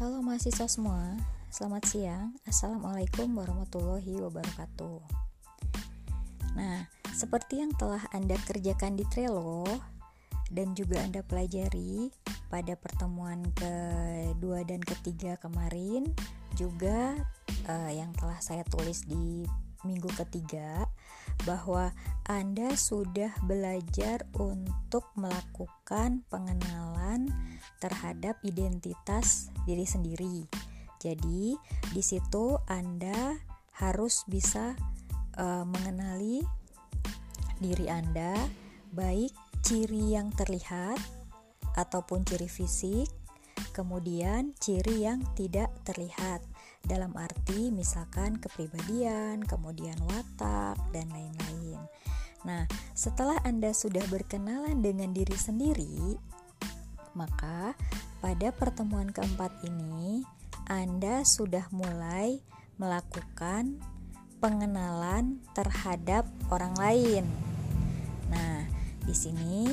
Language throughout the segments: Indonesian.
Halo mahasiswa semua, selamat siang. Assalamualaikum warahmatullahi wabarakatuh. Nah, seperti yang telah Anda kerjakan di Trello dan juga Anda pelajari pada pertemuan kedua dan ketiga kemarin, juga uh, yang telah saya tulis di minggu ketiga bahwa Anda sudah belajar untuk melakukan pengenalan terhadap identitas diri sendiri. Jadi, di situ Anda harus bisa uh, mengenali diri Anda, baik ciri yang terlihat ataupun ciri fisik, kemudian ciri yang tidak terlihat dalam arti misalkan kepribadian, kemudian watak, dan lain-lain. Nah, setelah Anda sudah berkenalan dengan diri sendiri, maka pada pertemuan keempat ini Anda sudah mulai melakukan pengenalan terhadap orang lain. Nah, di sini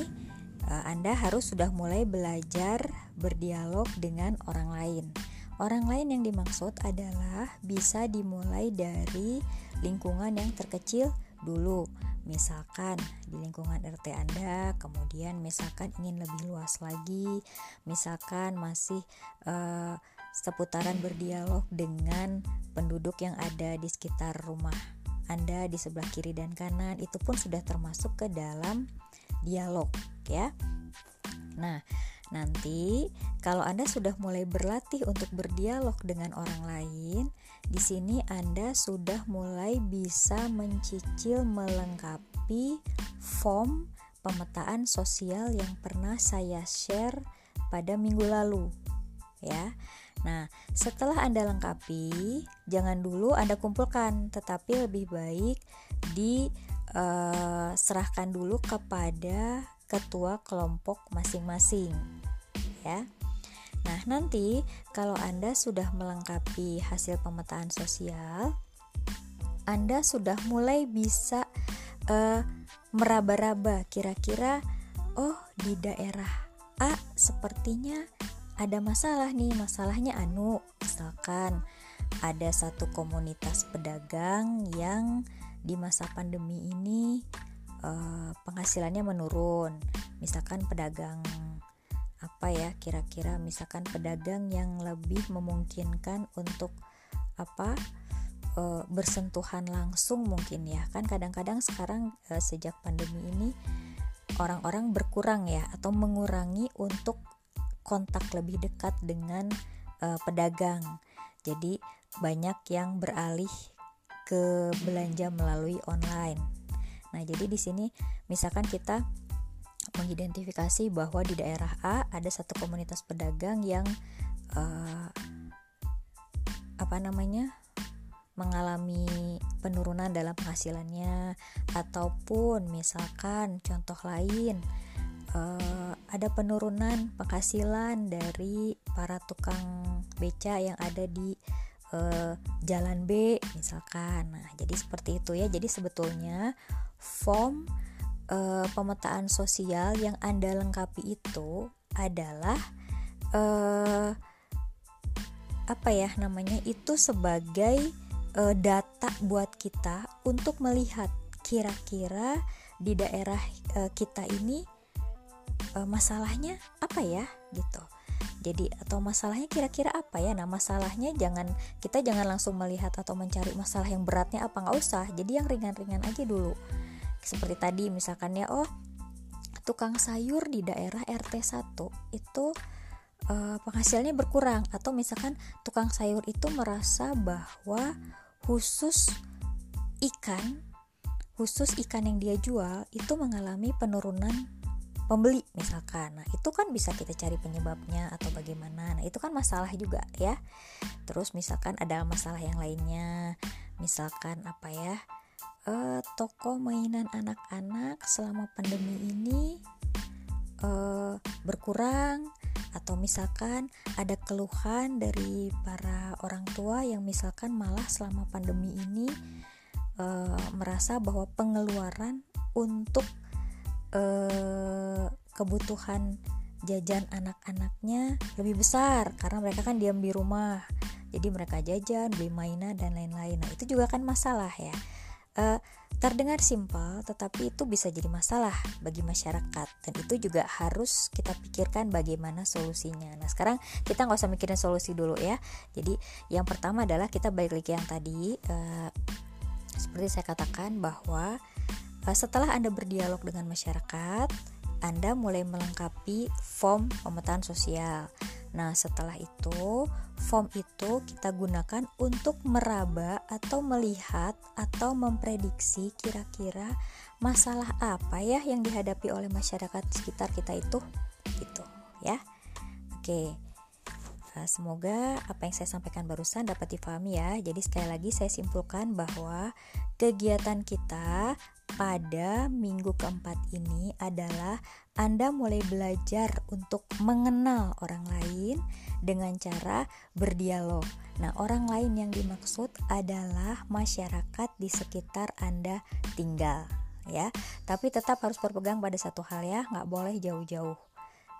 eh, Anda harus sudah mulai belajar berdialog dengan orang lain. Orang lain yang dimaksud adalah bisa dimulai dari lingkungan yang terkecil dulu. Misalkan di lingkungan RT Anda, kemudian misalkan ingin lebih luas lagi, misalkan masih uh, seputaran berdialog dengan penduduk yang ada di sekitar rumah Anda di sebelah kiri dan kanan, itu pun sudah termasuk ke dalam dialog ya. Nah, Nanti, kalau Anda sudah mulai berlatih untuk berdialog dengan orang lain, di sini Anda sudah mulai bisa mencicil melengkapi form pemetaan sosial yang pernah saya share pada minggu lalu. Ya. Nah, setelah Anda lengkapi, jangan dulu Anda kumpulkan, tetapi lebih baik diserahkan eh, dulu kepada ketua kelompok masing-masing ya. Nah, nanti kalau Anda sudah melengkapi hasil pemetaan sosial, Anda sudah mulai bisa uh, meraba-raba kira-kira oh di daerah A sepertinya ada masalah nih, masalahnya anu, misalkan ada satu komunitas pedagang yang di masa pandemi ini uh, penghasilannya menurun. Misalkan pedagang apa ya kira-kira misalkan pedagang yang lebih memungkinkan untuk apa e, bersentuhan langsung mungkin ya. Kan kadang-kadang sekarang e, sejak pandemi ini orang-orang berkurang ya atau mengurangi untuk kontak lebih dekat dengan e, pedagang. Jadi banyak yang beralih ke belanja melalui online. Nah jadi di sini misalkan kita mengidentifikasi bahwa di daerah A ada satu komunitas pedagang yang uh, apa namanya mengalami penurunan dalam penghasilannya ataupun misalkan contoh lain uh, ada penurunan penghasilan dari para tukang beca yang ada di uh, jalan B misalkan. Nah jadi seperti itu ya. Jadi sebetulnya form uh, pemetaan sosial yang Anda lengkapi itu adalah uh, apa ya namanya itu sebagai uh, data buat kita untuk melihat kira-kira di daerah uh, kita ini uh, masalahnya apa ya gitu. Jadi atau masalahnya kira-kira apa ya? Nah masalahnya jangan kita jangan langsung melihat atau mencari masalah yang beratnya apa nggak usah. Jadi yang ringan-ringan aja dulu seperti tadi misalkan ya oh tukang sayur di daerah RT 1 itu uh, penghasilannya berkurang atau misalkan tukang sayur itu merasa bahwa khusus ikan khusus ikan yang dia jual itu mengalami penurunan pembeli misalkan. Nah, itu kan bisa kita cari penyebabnya atau bagaimana. Nah, itu kan masalah juga ya. Terus misalkan ada masalah yang lainnya. Misalkan apa ya? Uh, toko mainan anak-anak selama pandemi ini uh, berkurang atau misalkan ada keluhan dari para orang tua yang misalkan malah selama pandemi ini uh, merasa bahwa pengeluaran untuk uh, kebutuhan jajan anak-anaknya lebih besar karena mereka kan diam di rumah. Jadi mereka jajan beli mainan dan lain-lain. Nah itu juga kan masalah ya uh, terdengar simpel tetapi itu bisa jadi masalah bagi masyarakat. Dan itu juga harus kita pikirkan bagaimana solusinya. Nah sekarang kita nggak usah mikirin solusi dulu ya. Jadi yang pertama adalah kita balik lagi yang tadi. Uh, seperti saya katakan bahwa uh, setelah anda berdialog dengan masyarakat anda mulai melengkapi form pemetaan sosial. Nah, setelah itu, form itu kita gunakan untuk meraba atau melihat atau memprediksi kira-kira masalah apa ya yang dihadapi oleh masyarakat sekitar kita itu gitu ya. Oke. Nah, semoga apa yang saya sampaikan barusan dapat difahami ya. Jadi sekali lagi saya simpulkan bahwa kegiatan kita pada minggu keempat ini adalah Anda mulai belajar untuk mengenal orang lain dengan cara berdialog. Nah, orang lain yang dimaksud adalah masyarakat di sekitar Anda tinggal, ya. Tapi tetap harus berpegang pada satu hal ya, nggak boleh jauh-jauh.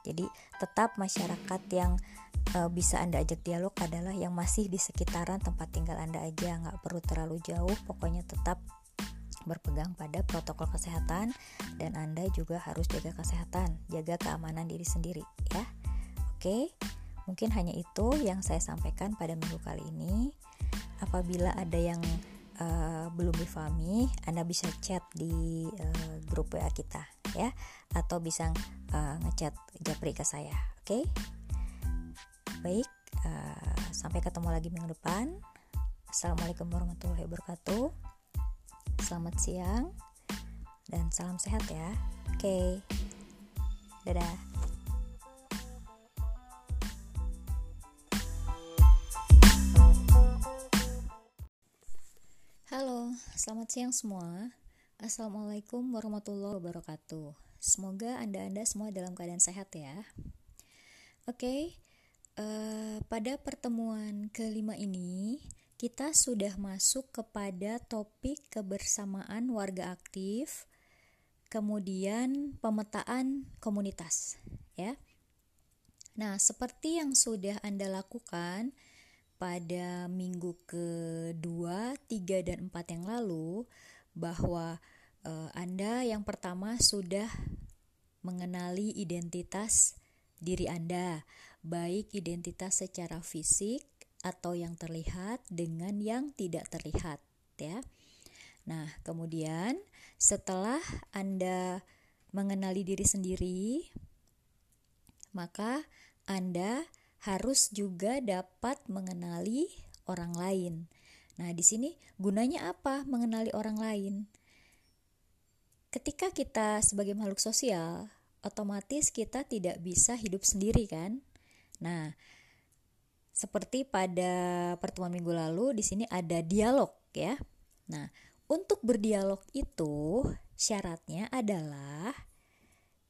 Jadi tetap masyarakat yang e, bisa Anda ajak dialog adalah yang masih di sekitaran tempat tinggal Anda aja, nggak perlu terlalu jauh. Pokoknya tetap berpegang pada protokol kesehatan dan Anda juga harus jaga kesehatan, jaga keamanan diri sendiri ya. Oke. Mungkin hanya itu yang saya sampaikan pada minggu kali ini. Apabila ada yang uh, belum difahami, Anda bisa chat di uh, grup WA kita ya atau bisa uh, ngechat Japri ke saya. Oke. Baik, uh, sampai ketemu lagi minggu depan. Assalamualaikum warahmatullahi wabarakatuh. Selamat siang dan salam sehat ya. Oke. Dadah. Halo, selamat siang semua. Assalamualaikum warahmatullahi wabarakatuh. Semoga Anda-Anda semua dalam keadaan sehat ya. Oke, uh, pada pertemuan kelima ini kita sudah masuk kepada topik kebersamaan warga aktif, kemudian pemetaan komunitas, ya. Nah, seperti yang sudah Anda lakukan pada minggu kedua, tiga, dan empat yang lalu, bahwa eh, Anda yang pertama sudah mengenali identitas diri Anda, baik identitas secara fisik atau yang terlihat dengan yang tidak terlihat ya. Nah, kemudian setelah Anda mengenali diri sendiri, maka Anda harus juga dapat mengenali orang lain. Nah, di sini gunanya apa mengenali orang lain? Ketika kita sebagai makhluk sosial, otomatis kita tidak bisa hidup sendiri kan? Nah, seperti pada pertemuan minggu lalu di sini ada dialog ya. Nah, untuk berdialog itu syaratnya adalah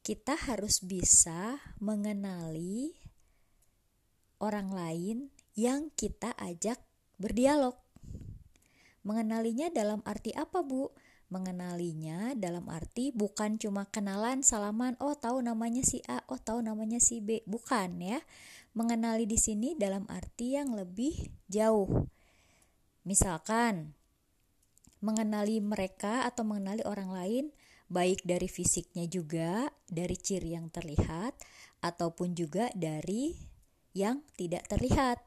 kita harus bisa mengenali orang lain yang kita ajak berdialog. Mengenalinya dalam arti apa, Bu? Mengenalinya dalam arti bukan cuma kenalan, salaman, oh tahu namanya si A, oh tahu namanya si B, bukan ya mengenali di sini dalam arti yang lebih jauh. Misalkan, mengenali mereka atau mengenali orang lain baik dari fisiknya juga, dari ciri yang terlihat, ataupun juga dari yang tidak terlihat.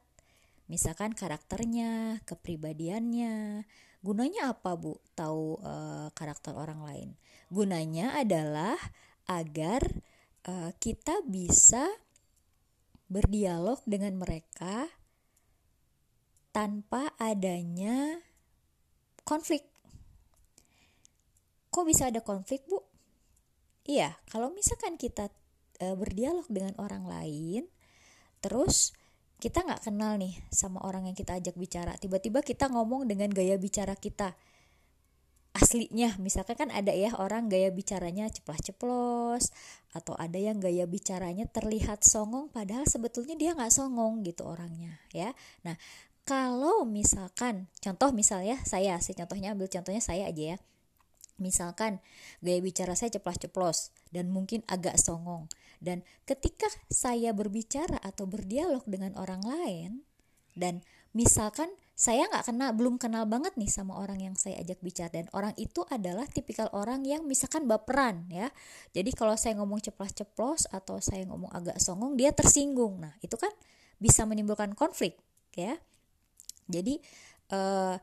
Misalkan karakternya, kepribadiannya. Gunanya apa, Bu? Tahu e, karakter orang lain. Gunanya adalah agar e, kita bisa berdialog dengan mereka tanpa adanya konflik. Kok bisa ada konflik, Bu? Iya, kalau misalkan kita e, berdialog dengan orang lain, terus kita nggak kenal nih sama orang yang kita ajak bicara, tiba-tiba kita ngomong dengan gaya bicara kita aslinya misalkan kan ada ya orang gaya bicaranya ceplas-ceplos atau ada yang gaya bicaranya terlihat songong padahal sebetulnya dia nggak songong gitu orangnya ya nah kalau misalkan contoh misalnya saya sih contohnya ambil contohnya saya aja ya Misalkan gaya bicara saya ceplas-ceplos dan mungkin agak songong. Dan ketika saya berbicara atau berdialog dengan orang lain dan misalkan saya nggak kenal belum kenal banget nih sama orang yang saya ajak bicara. Dan orang itu adalah tipikal orang yang misalkan baperan ya. Jadi kalau saya ngomong ceplas-ceplos atau saya ngomong agak songong dia tersinggung. Nah itu kan bisa menimbulkan konflik ya. Jadi eh,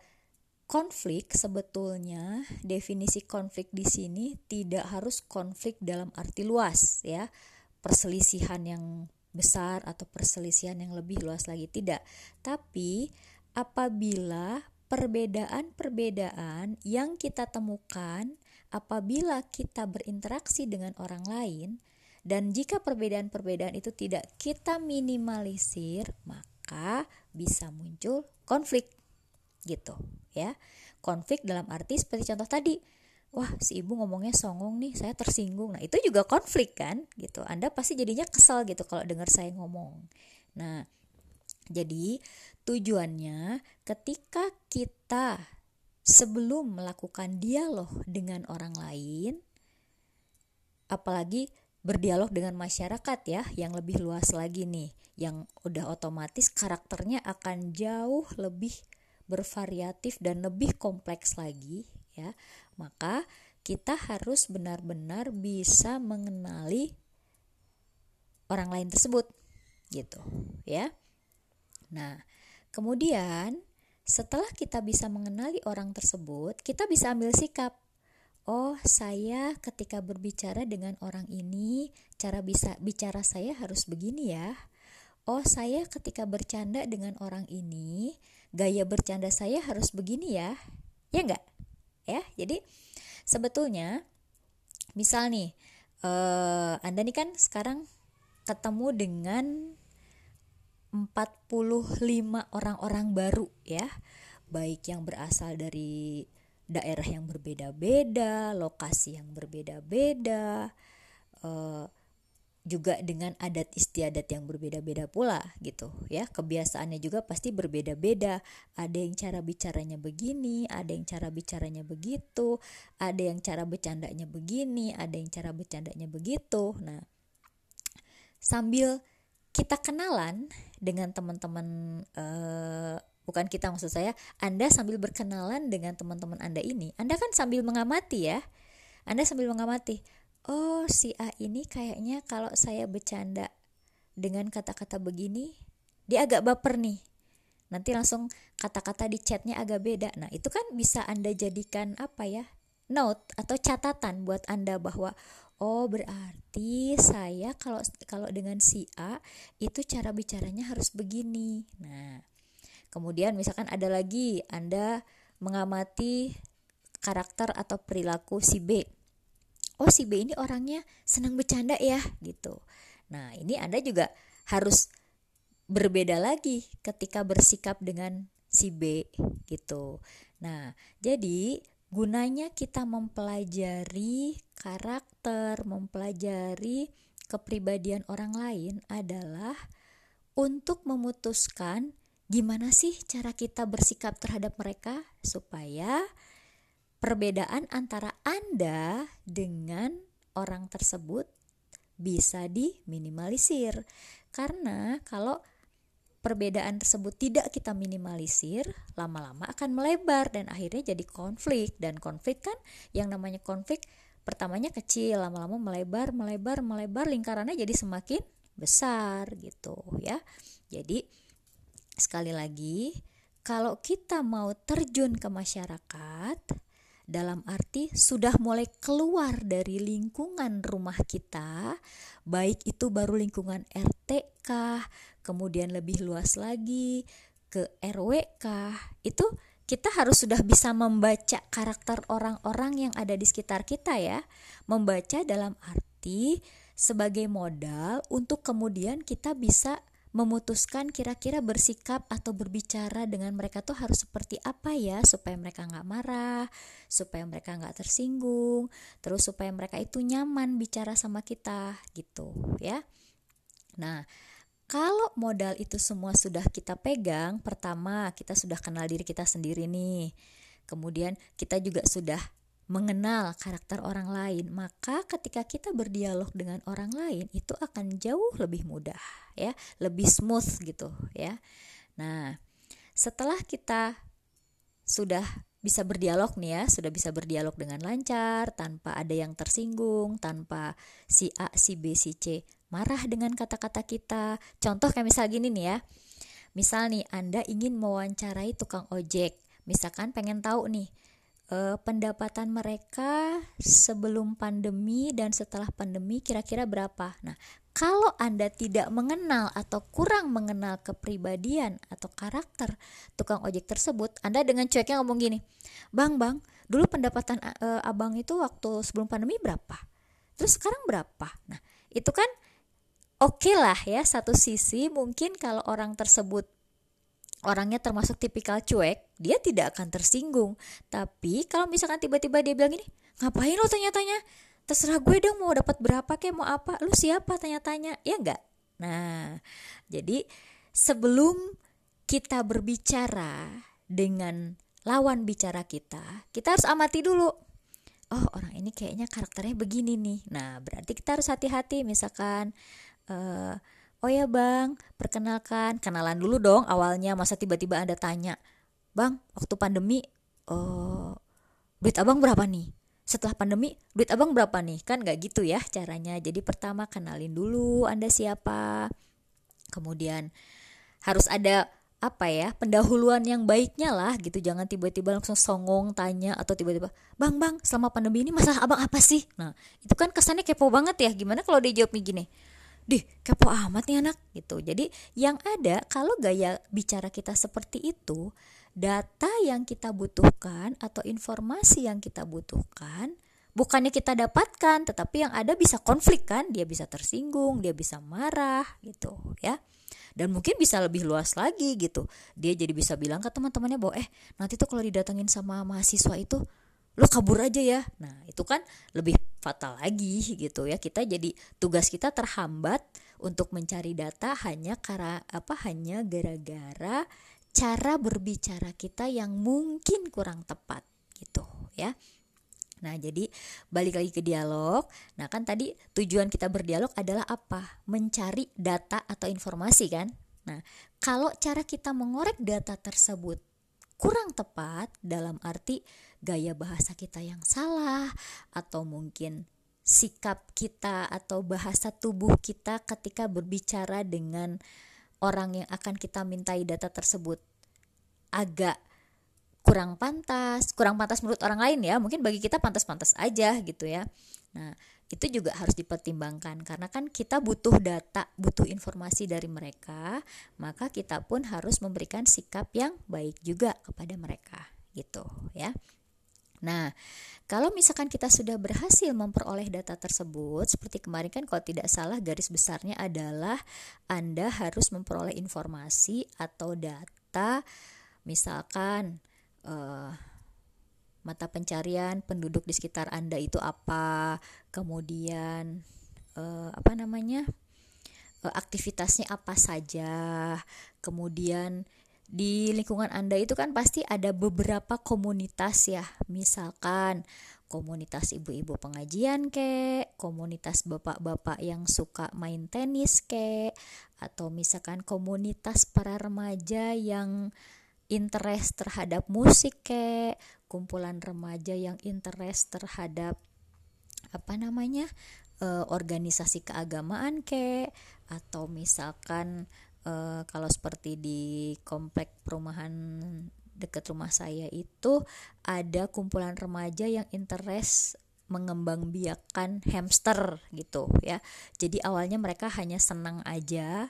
konflik sebetulnya definisi konflik di sini tidak harus konflik dalam arti luas ya. Perselisihan yang besar atau perselisihan yang lebih luas lagi tidak. Tapi apabila perbedaan-perbedaan yang kita temukan apabila kita berinteraksi dengan orang lain dan jika perbedaan-perbedaan itu tidak kita minimalisir maka bisa muncul konflik gitu ya. Konflik dalam arti seperti contoh tadi wah si ibu ngomongnya songong nih saya tersinggung. Nah itu juga konflik kan gitu. Anda pasti jadinya kesal gitu kalau dengar saya ngomong. Nah jadi tujuannya ketika kita sebelum melakukan dialog dengan orang lain apalagi berdialog dengan masyarakat ya yang lebih luas lagi nih yang udah otomatis karakternya akan jauh lebih bervariatif dan lebih kompleks lagi ya. Maka kita harus benar-benar bisa mengenali orang lain tersebut gitu ya nah kemudian setelah kita bisa mengenali orang tersebut kita bisa ambil sikap oh saya ketika berbicara dengan orang ini cara bisa bicara saya harus begini ya. Oh saya ketika bercanda dengan orang ini gaya bercanda saya harus begini ya. Ya enggak ya jadi sebetulnya misal nih uh, anda nih kan sekarang ketemu dengan 45 orang-orang baru ya. Baik yang berasal dari daerah yang berbeda-beda lokasi yang berbeda-beda uh, juga dengan adat istiadat yang berbeda-beda pula gitu ya. Kebiasaannya juga pasti berbeda-beda. Ada yang cara bicaranya begini ada yang cara bicaranya begitu ada yang cara bercandanya begini ada yang cara bercandanya begitu. Nah sambil kita kenalan dengan teman-teman uh, bukan kita maksud saya Anda sambil berkenalan dengan teman-teman Anda ini. Anda kan sambil mengamati ya. Anda sambil mengamati oh si A ini kayaknya kalau saya bercanda dengan kata-kata begini dia agak baper nih. Nanti langsung kata-kata di chatnya agak beda. Nah itu kan bisa anda jadikan apa ya note atau catatan buat anda bahwa oh berarti saya kalau kalau dengan si A itu cara bicaranya harus begini nah kemudian misalkan ada lagi anda mengamati karakter atau perilaku si B oh si B ini orangnya senang bercanda ya gitu. Nah, ini Anda juga harus berbeda lagi ketika bersikap dengan si B gitu. Nah, jadi gunanya kita mempelajari karakter, mempelajari kepribadian orang lain adalah untuk memutuskan gimana sih cara kita bersikap terhadap mereka supaya perbedaan antara Anda dengan orang tersebut bisa diminimalisir. Karena kalau perbedaan tersebut tidak kita minimalisir, lama-lama akan melebar dan akhirnya jadi konflik. Dan konflik kan yang namanya konflik pertamanya kecil, lama-lama melebar, melebar, melebar, lingkarannya jadi semakin besar gitu ya. Jadi sekali lagi, kalau kita mau terjun ke masyarakat, dalam arti sudah mulai keluar dari lingkungan rumah kita, baik itu baru lingkungan RT kah, kemudian lebih luas lagi ke RW kah, itu kita harus sudah bisa membaca karakter orang-orang yang ada di sekitar kita ya. Membaca dalam arti sebagai modal untuk kemudian kita bisa memutuskan kira-kira bersikap atau berbicara dengan mereka tuh harus seperti apa ya supaya mereka nggak marah, supaya mereka nggak tersinggung, terus supaya mereka itu nyaman bicara sama kita gitu ya. Nah, kalau modal itu semua sudah kita pegang, pertama kita sudah kenal diri kita sendiri nih. Kemudian kita juga sudah mengenal karakter orang lain, maka ketika kita berdialog dengan orang lain itu akan jauh lebih mudah ya, lebih smooth gitu ya. Nah, setelah kita sudah bisa berdialog nih ya, sudah bisa berdialog dengan lancar tanpa ada yang tersinggung, tanpa si A, si B, si C marah dengan kata-kata kita. Contoh kayak misal gini nih ya. Misal nih Anda ingin mewawancarai tukang ojek, misalkan pengen tahu nih eh, pendapatan mereka sebelum pandemi dan setelah pandemi kira-kira berapa. Nah, kalau Anda tidak mengenal atau kurang mengenal kepribadian atau karakter tukang ojek tersebut, Anda dengan cueknya ngomong gini, "Bang, Bang, dulu pendapatan uh, Abang itu waktu sebelum pandemi berapa? Terus sekarang berapa?" Nah, itu kan oke okay lah ya satu sisi mungkin kalau orang tersebut orangnya termasuk tipikal cuek, dia tidak akan tersinggung. Tapi kalau misalkan tiba-tiba dia bilang ini, ngapain lo tanya-tanya? Terserah gue dong mau dapat berapa kayak mau apa? Lu siapa tanya-tanya? Ya enggak? Nah, jadi sebelum kita berbicara dengan lawan bicara kita, kita harus amati dulu. Oh, orang ini kayaknya karakternya begini nih. Nah, berarti kita harus hati-hati misalkan uh, Oh ya bang, perkenalkan, kenalan dulu dong awalnya. Masa tiba-tiba anda tanya, bang, waktu pandemi, uh, duit abang berapa nih? Setelah pandemi, duit abang berapa nih? Kan gak gitu ya caranya. Jadi pertama kenalin dulu anda siapa. Kemudian harus ada apa ya pendahuluan yang baiknya lah gitu jangan tiba-tiba langsung songong tanya atau tiba-tiba bang bang selama pandemi ini masalah abang apa sih nah itu kan kesannya kepo banget ya gimana kalau dia jawab gini dih kepo amat nih anak gitu. Jadi yang ada kalau gaya bicara kita seperti itu data yang kita butuhkan atau informasi yang kita butuhkan bukannya kita dapatkan tetapi yang ada bisa konflik kan? Dia bisa tersinggung dia bisa marah gitu ya. Dan mungkin bisa lebih luas lagi gitu. Dia jadi bisa bilang ke teman-temannya bahwa eh nanti tuh kalau didatengin sama mahasiswa itu lo kabur aja ya nah itu kan lebih fatal lagi gitu ya kita jadi tugas kita terhambat untuk mencari data hanya karena apa hanya gara-gara cara berbicara kita yang mungkin kurang tepat gitu ya Nah, jadi balik lagi ke dialog. Nah, kan tadi tujuan kita berdialog adalah apa? Mencari data atau informasi kan? Nah, kalau cara kita mengorek data tersebut kurang tepat dalam arti gaya bahasa kita yang salah atau mungkin sikap kita atau bahasa tubuh kita ketika berbicara dengan orang yang akan kita mintai data tersebut agak kurang pantas, kurang pantas menurut orang lain ya. Mungkin bagi kita pantas-pantas aja gitu ya. Nah, itu juga harus dipertimbangkan karena kan kita butuh data, butuh informasi dari mereka, maka kita pun harus memberikan sikap yang baik juga kepada mereka gitu ya. Nah, kalau misalkan kita sudah berhasil memperoleh data tersebut, seperti kemarin kan kalau tidak salah garis besarnya adalah Anda harus memperoleh informasi atau data misalkan uh, mata pencarian penduduk di sekitar Anda itu apa, kemudian uh, apa namanya? Uh, aktivitasnya apa saja, kemudian di lingkungan Anda itu kan pasti ada beberapa komunitas ya. Misalkan komunitas ibu-ibu pengajian kek, komunitas bapak-bapak yang suka main tenis kek, atau misalkan komunitas para remaja yang interest terhadap musik kek, kumpulan remaja yang interest terhadap apa namanya? E, organisasi keagamaan kek atau misalkan uh, kalau seperti di komplek perumahan dekat rumah saya itu ada kumpulan remaja yang interest mengembangbiakan hamster gitu ya. Jadi awalnya mereka hanya senang aja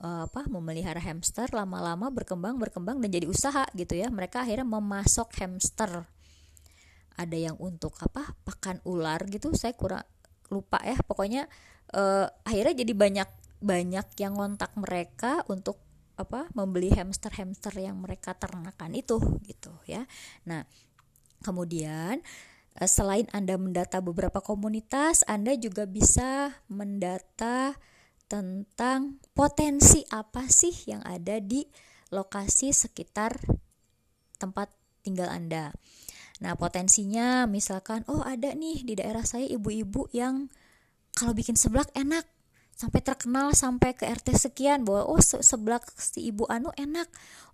uh, apa memelihara hamster lama-lama berkembang berkembang dan jadi usaha gitu ya. Mereka akhirnya memasok hamster. Ada yang untuk apa? pakan ular gitu. Saya kurang lupa ya. Pokoknya uh, akhirnya jadi banyak banyak yang ngontak mereka untuk apa membeli hamster-hamster yang mereka ternakan itu gitu ya. Nah, kemudian eh, selain Anda mendata beberapa komunitas, Anda juga bisa mendata tentang potensi apa sih yang ada di lokasi sekitar tempat tinggal Anda. Nah, potensinya misalkan oh ada nih di daerah saya ibu-ibu yang kalau bikin seblak enak sampai terkenal sampai ke RT sekian bahwa oh se seblak si ibu Anu enak.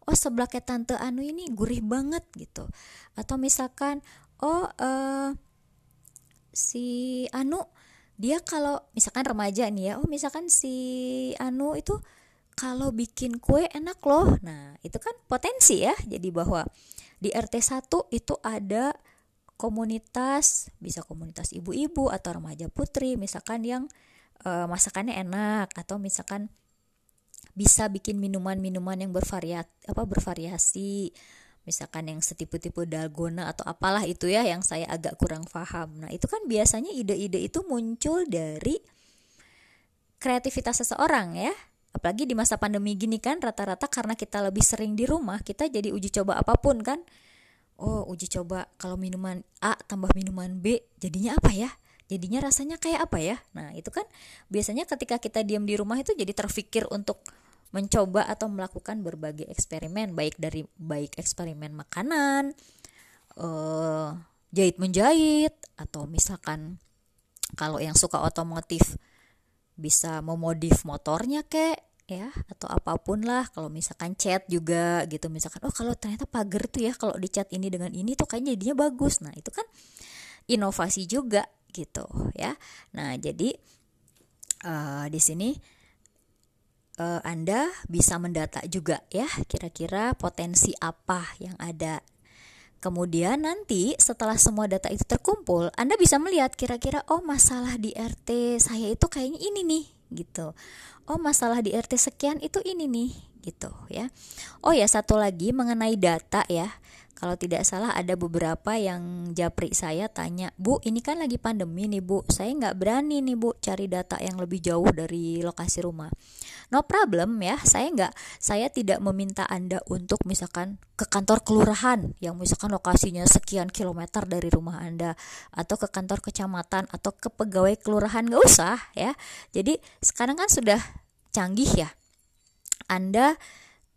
Oh seblaknya tante Anu ini gurih banget gitu. Atau misalkan oh uh, si Anu dia kalau misalkan remaja nih ya oh misalkan si Anu itu kalau bikin kue enak loh. Nah itu kan potensi ya. Jadi bahwa di RT 1 itu ada komunitas bisa komunitas ibu-ibu atau remaja putri misalkan yang uh, masakannya enak atau misalkan bisa bikin minuman-minuman yang bervariat apa bervariasi misalkan yang setipe-tipe dalgona atau apalah itu ya yang saya agak kurang paham. Nah, itu kan biasanya ide-ide itu muncul dari kreativitas seseorang ya. Apalagi di masa pandemi gini kan rata-rata karena kita lebih sering di rumah, kita jadi uji coba apa pun kan. Oh, uji coba kalau minuman A tambah minuman B jadinya apa ya? Jadinya rasanya kayak apa ya? Nah itu kan biasanya ketika kita diam di rumah itu jadi terfikir untuk mencoba atau melakukan berbagai eksperimen baik dari baik eksperimen makanan uh, jahit menjahit atau misalkan kalau yang suka otomotif bisa memodif motornya kek ya atau apa pun lah. Kalau misalkan chat juga gitu misalkan oh kalau ternyata pagar tuh ya kalau di chat ini dengan ini tuh kayaknya jadinya bagus. Nah itu kan inovasi juga gitu ya. Nah, jadi uh, di sini uh, Anda bisa mendata juga ya kira-kira potensi apa yang ada. Kemudian nanti setelah semua data itu terkumpul, Anda bisa melihat kira-kira oh masalah di RT saya itu kayaknya ini nih gitu. Oh masalah di RT sekian itu ini nih gitu ya. Oh ya satu lagi mengenai data ya. Kalau tidak salah ada beberapa yang japri saya tanya, Bu ini kan lagi pandemi nih Bu, saya nggak berani nih Bu cari data yang lebih jauh dari lokasi rumah. No problem ya, saya nggak, saya tidak meminta Anda untuk misalkan ke kantor kelurahan yang misalkan lokasinya sekian kilometer dari rumah Anda atau ke kantor kecamatan atau ke pegawai kelurahan nggak usah ya. Jadi sekarang kan sudah canggih ya. Anda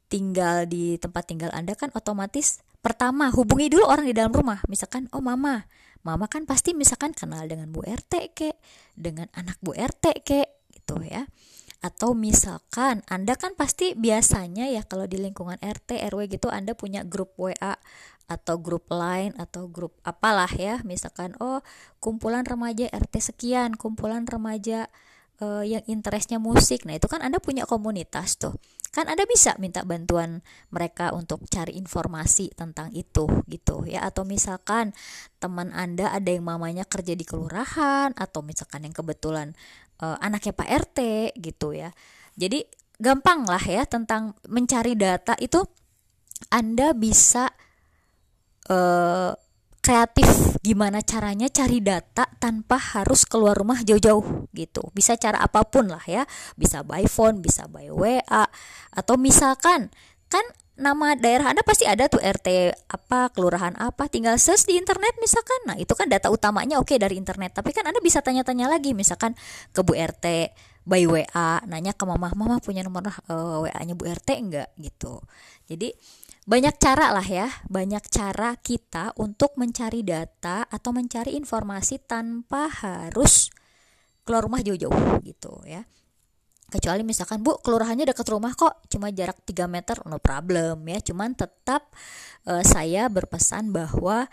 tinggal di tempat tinggal Anda kan otomatis pertama hubungi dulu orang di dalam rumah misalkan oh mama mama kan pasti misalkan kenal dengan Bu RT kek dengan anak Bu RT kek gitu ya atau misalkan Anda kan pasti biasanya ya kalau di lingkungan RT RW gitu Anda punya grup WA atau grup lain atau grup apalah ya misalkan oh kumpulan remaja RT sekian kumpulan remaja uh, yang interestnya musik. Nah, itu kan Anda punya komunitas tuh. Kan Anda bisa minta bantuan mereka untuk cari informasi tentang itu gitu ya atau misalkan teman Anda ada yang mamanya kerja di kelurahan atau misalkan yang kebetulan uh, anaknya Pak RT gitu ya. Jadi gampang lah ya tentang mencari data itu Anda bisa uh, kreatif. Gimana caranya cari data tanpa harus keluar rumah jauh-jauh gitu. Bisa cara apa pun lah ya. Bisa by phone bisa by WA atau misalkan kan nama daerah Anda pasti ada tuh RT apa kelurahan apa tinggal search di internet misalkan. Nah itu kan data utamanya oke okay, dari internet. Tapi kan Anda bisa tanya-tanya lagi misalkan ke Bu RT by WA nanya ke mama mama punya nomor uh, eh, WA-nya Bu RT enggak? Gitu. Jadi banyak cara lah ya, banyak cara kita untuk mencari data atau mencari informasi tanpa harus keluar rumah jauh-jauh gitu ya. Kecuali misalkan Bu, kelurahannya dekat rumah kok, cuma jarak 3 meter, no problem ya. Cuman tetap uh, saya berpesan bahwa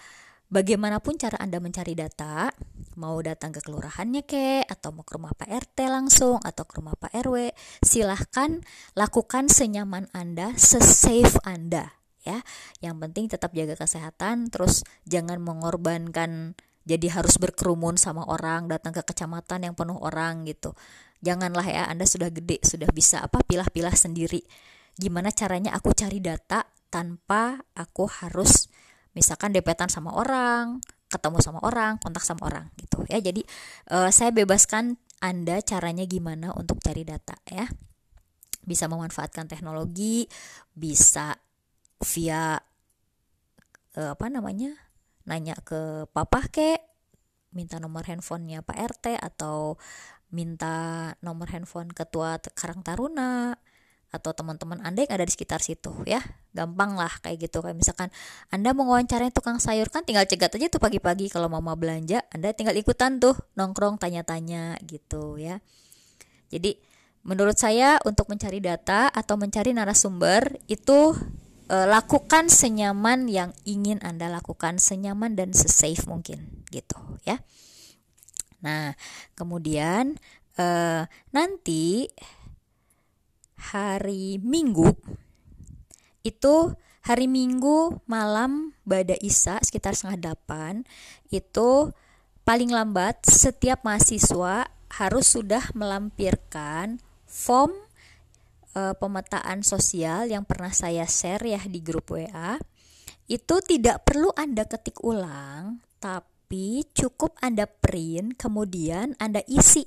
bagaimanapun cara Anda mencari data, mau datang ke kelurahannya ke atau mau ke rumah Pak RT langsung atau ke rumah Pak RW, silahkan lakukan senyaman Anda, sesafe Anda ya. Yang penting tetap jaga kesehatan, terus jangan mengorbankan jadi harus berkerumun sama orang, datang ke kecamatan yang penuh orang gitu. Janganlah ya, Anda sudah gede, sudah bisa apa pilah-pilah sendiri. Gimana caranya aku cari data tanpa aku harus misalkan depetan sama orang, ketemu sama orang, kontak sama orang gitu ya. Jadi uh, saya bebaskan Anda caranya gimana untuk cari data ya. Bisa memanfaatkan teknologi, bisa via uh, apa namanya nanya ke papa kek minta nomor handphonenya Pak RT atau minta nomor handphone ketua Karang Taruna atau teman-teman Anda yang ada di sekitar situ ya. Gampang lah kayak gitu. Kayak misalkan Anda mau wawancarai tukang sayur kan tinggal cegat aja tuh pagi-pagi kalau mama belanja, Anda tinggal ikutan tuh nongkrong tanya-tanya gitu ya. Jadi menurut saya untuk mencari data atau mencari narasumber itu e, lakukan senyaman yang ingin Anda lakukan, senyaman dan sesafe mungkin gitu ya. Nah, kemudian e, nanti hari Minggu itu hari Minggu malam Bada Isa sekitar setengah delapan itu paling lambat setiap mahasiswa harus sudah melampirkan form e, pemetaan sosial yang pernah saya share ya di grup WA itu tidak perlu Anda ketik ulang tapi cukup Anda print kemudian Anda isi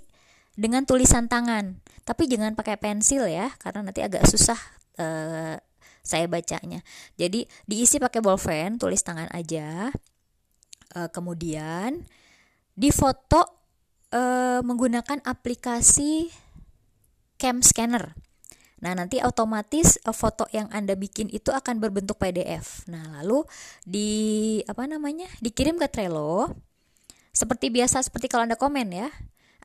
dengan tulisan tangan. Tapi jangan pakai pensil ya karena nanti agak susah uh, saya bacanya. Jadi diisi pakai bolpen tulis tangan aja uh, kemudian difoto uh, menggunakan aplikasi cam scanner Nah, nanti otomatis foto yang Anda bikin itu akan berbentuk PDF. Nah, lalu di apa namanya? dikirim ke Trello. Seperti biasa seperti kalau Anda komen ya.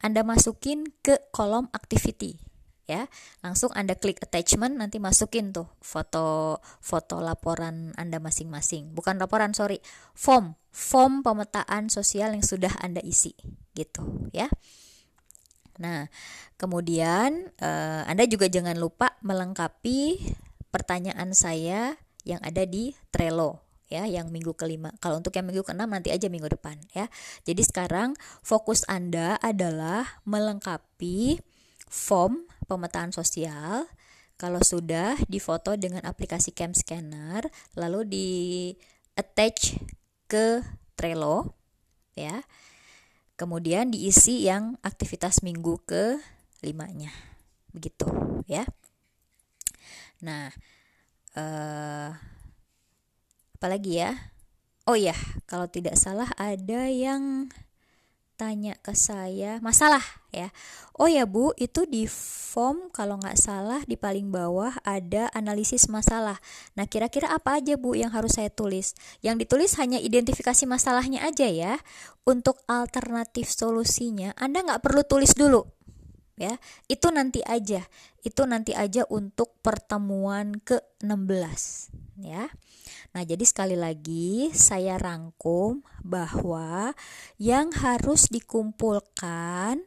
Anda masukin ke kolom activity ya. Langsung Anda klik attachment nanti masukin tuh foto foto laporan Anda masing-masing. Bukan laporan, sorry, form, form pemetaan sosial yang sudah Anda isi gitu ya. Nah, kemudian eh, Anda juga jangan lupa melengkapi pertanyaan saya yang ada di Trello ya yang minggu kelima. Kalau untuk yang minggu keenam nanti aja minggu depan ya. Jadi sekarang fokus Anda adalah melengkapi form pemetaan sosial. Kalau sudah difoto dengan aplikasi Cam Scanner, lalu di attach ke Trello ya. Kemudian diisi yang aktivitas minggu ke limanya. Begitu ya. Nah, eh apalagi ya oh ya kalau tidak salah ada yang tanya ke saya masalah ya? Oh ya bu itu di form kalau nggak salah di paling bawah ada analisis masalah. Nah kira-kira apa aja bu yang harus saya tulis? Yang ditulis hanya identifikasi masalahnya aja ya. Untuk alternatif solusinya anda nggak perlu tulis dulu ya. Itu nanti aja. Itu nanti aja untuk pertemuan ke 16 ya Nah, jadi sekali lagi saya rangkum bahwa yang harus dikumpulkan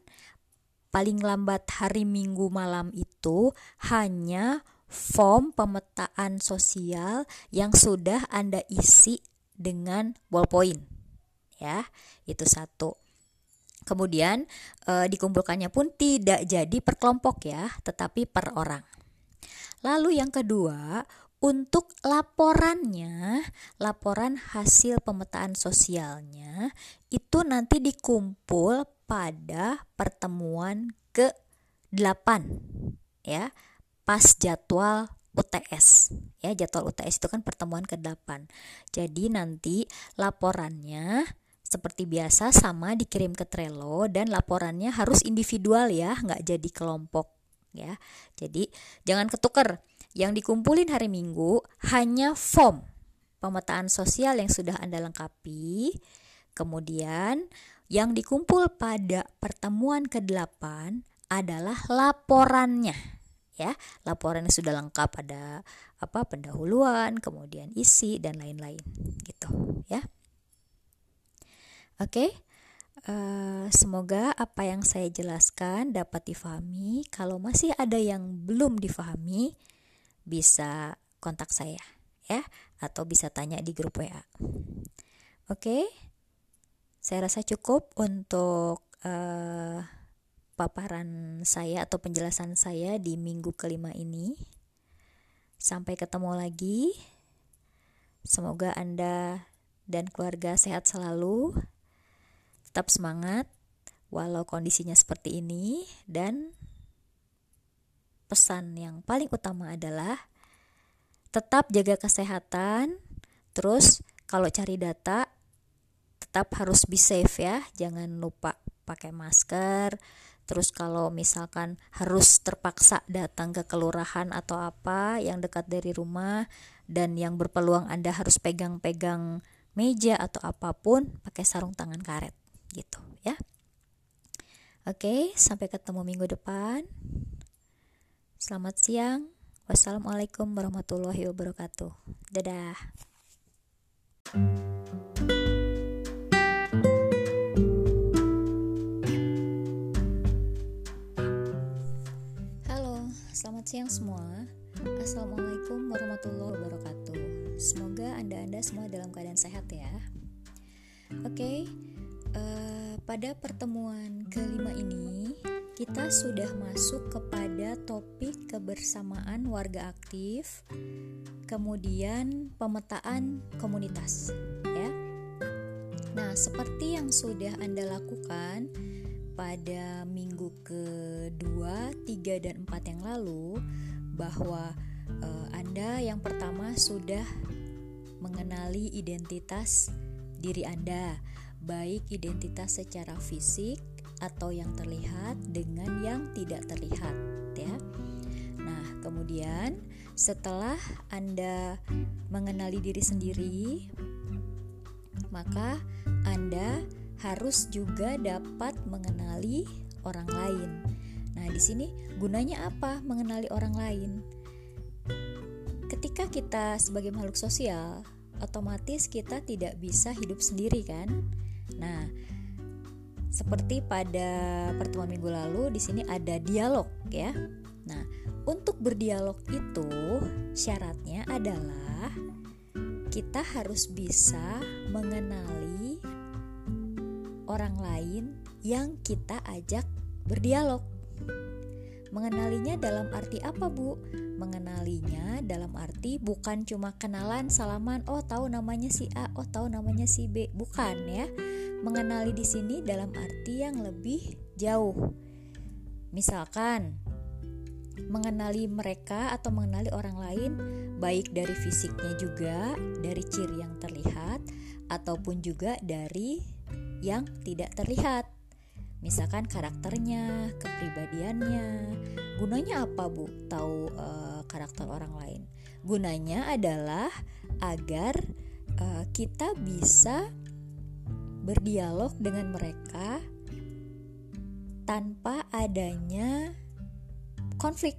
paling lambat hari Minggu malam itu hanya form pemetaan sosial yang sudah Anda isi dengan ballpoint. Ya, itu satu. Kemudian e, dikumpulkannya pun tidak jadi per kelompok ya, tetapi per orang. Lalu yang kedua, untuk laporannya, laporan hasil pemetaan sosialnya itu nanti dikumpul pada pertemuan ke-8 ya, pas jadwal UTS. Ya, jadwal UTS itu kan pertemuan ke-8. Jadi nanti laporannya seperti biasa sama dikirim ke Trello dan laporannya harus individual ya, nggak jadi kelompok ya. Jadi jangan ketuker yang dikumpulin hari Minggu hanya form pemetaan sosial yang sudah Anda lengkapi. Kemudian yang dikumpul pada pertemuan ke-8 adalah laporannya ya. Laporan yang sudah lengkap ada apa pendahuluan, kemudian isi dan lain-lain gitu ya. Oke. Uh, semoga apa yang saya jelaskan dapat difahami. Kalau masih ada yang belum difahami, bisa kontak saya ya atau bisa tanya di grup WA. Oke. Saya rasa cukup untuk uh, paparan saya atau penjelasan saya di minggu kelima ini. Sampai ketemu lagi. Semoga Anda dan keluarga sehat selalu. Tetap semangat walau kondisinya seperti ini dan pesan yang paling utama adalah tetap jaga kesehatan. Terus kalau cari data tetap harus be safe ya, jangan lupa pakai masker. Terus kalau misalkan harus terpaksa datang ke kelurahan atau apa yang dekat dari rumah dan yang berpeluang Anda harus pegang-pegang meja atau apa pun pakai sarung tangan karet gitu ya. Oke, sampai ketemu minggu depan. Selamat siang. Wassalamualaikum warahmatullahi wabarakatuh. Dadah. Halo, selamat siang semua. Assalamualaikum warahmatullahi wabarakatuh. Semoga anda-anda semua dalam keadaan sehat ya. Oke, okay, uh, eh, pada pertemuan kelima ini kita sudah masuk kepada topik kebersamaan warga aktif, kemudian pemetaan komunitas, ya. Nah, seperti yang sudah Anda lakukan pada minggu kedua, tiga dan empat yang lalu, bahwa uh, Anda yang pertama sudah mengenali identitas diri Anda, baik identitas secara fisik atau yang terlihat dengan yang tidak terlihat ya. Nah, kemudian setelah Anda mengenali diri sendiri, maka Anda harus juga dapat mengenali orang lain. Nah, di sini gunanya apa mengenali orang lain? Ketika kita sebagai makhluk sosial, otomatis kita tidak bisa hidup sendiri kan? Nah, seperti pada pertemuan minggu lalu di sini ada dialog ya. Nah, untuk berdialog itu syaratnya adalah kita harus bisa mengenali orang lain yang kita ajak berdialog. Mengenalinya dalam arti apa, Bu? Mengenalinya dalam arti bukan cuma kenalan, salaman, oh tahu namanya si A, oh tahu namanya si B, bukan ya mengenali di sini dalam arti yang lebih jauh. Misalkan mengenali mereka atau mengenali orang lain baik dari fisiknya juga, dari ciri yang terlihat ataupun juga dari yang tidak terlihat. Misalkan karakternya, kepribadiannya. Gunanya apa, Bu? Tahu uh, karakter orang lain. Gunanya adalah agar uh, kita bisa berdialog dengan mereka tanpa adanya konflik.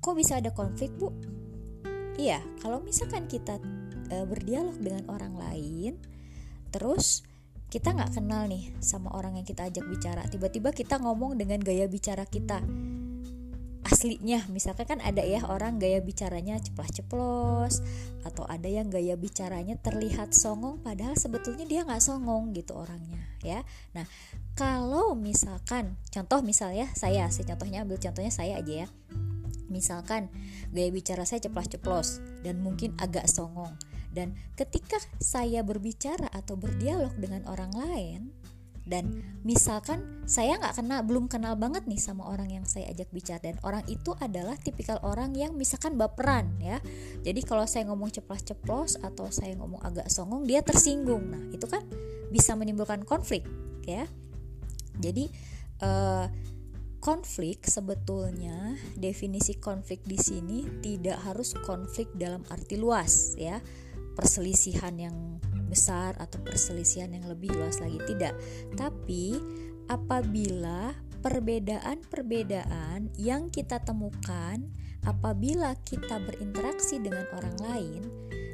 Kok bisa ada konflik, Bu? Iya, kalau misalkan kita e, berdialog dengan orang lain, terus kita nggak kenal nih sama orang yang kita ajak bicara, tiba-tiba kita ngomong dengan gaya bicara kita. Aslinya misalkan kan ada ya orang gaya bicaranya ceplos-ceplos atau ada yang gaya bicaranya terlihat songong padahal sebetulnya dia nggak songong gitu orangnya ya. Nah kalau misalkan contoh misalnya saya sih contohnya ambil contohnya saya aja ya. Misalkan gaya bicara saya ceplos-ceplos dan mungkin agak songong dan ketika saya berbicara atau berdialog dengan orang lain dan misalkan saya nggak kenal belum kenal banget nih sama orang yang saya ajak bicara dan orang itu adalah tipikal orang yang misalkan baperan ya. Jadi kalau saya ngomong ceplos-ceplos atau saya ngomong agak songong dia tersinggung. Nah itu kan bisa menimbulkan konflik ya. Jadi uh, konflik sebetulnya definisi konflik di sini tidak harus konflik dalam arti luas ya perselisihan yang besar atau perselisihan yang lebih luas lagi. Tidak. Tapi apabila perbedaan-perbedaan yang kita temukan apabila kita berinteraksi dengan orang lain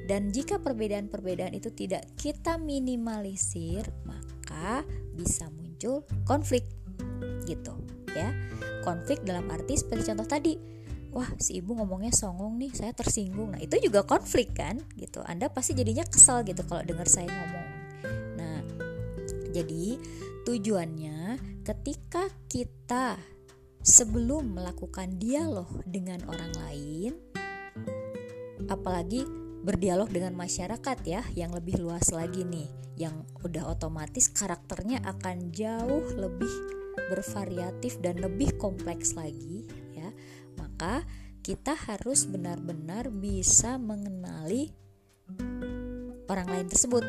dan jika perbedaan-perbedaan itu tidak kita minimalisir maka bisa muncul konflik. Gitu ya. Konflik dalam arti seperti contoh tadi wah si ibu ngomongnya songong nih saya tersinggung. Nah itu juga konflik kan gitu. Anda pasti jadinya kesal gitu kalau dengar saya ngomong. Nah jadi tujuannya ketika kita sebelum melakukan dialog dengan orang lain apalagi berdialog dengan masyarakat ya yang lebih luas lagi nih yang udah otomatis karakternya akan jauh lebih bervariatif dan lebih kompleks lagi maka kita harus benar-benar bisa mengenali orang lain tersebut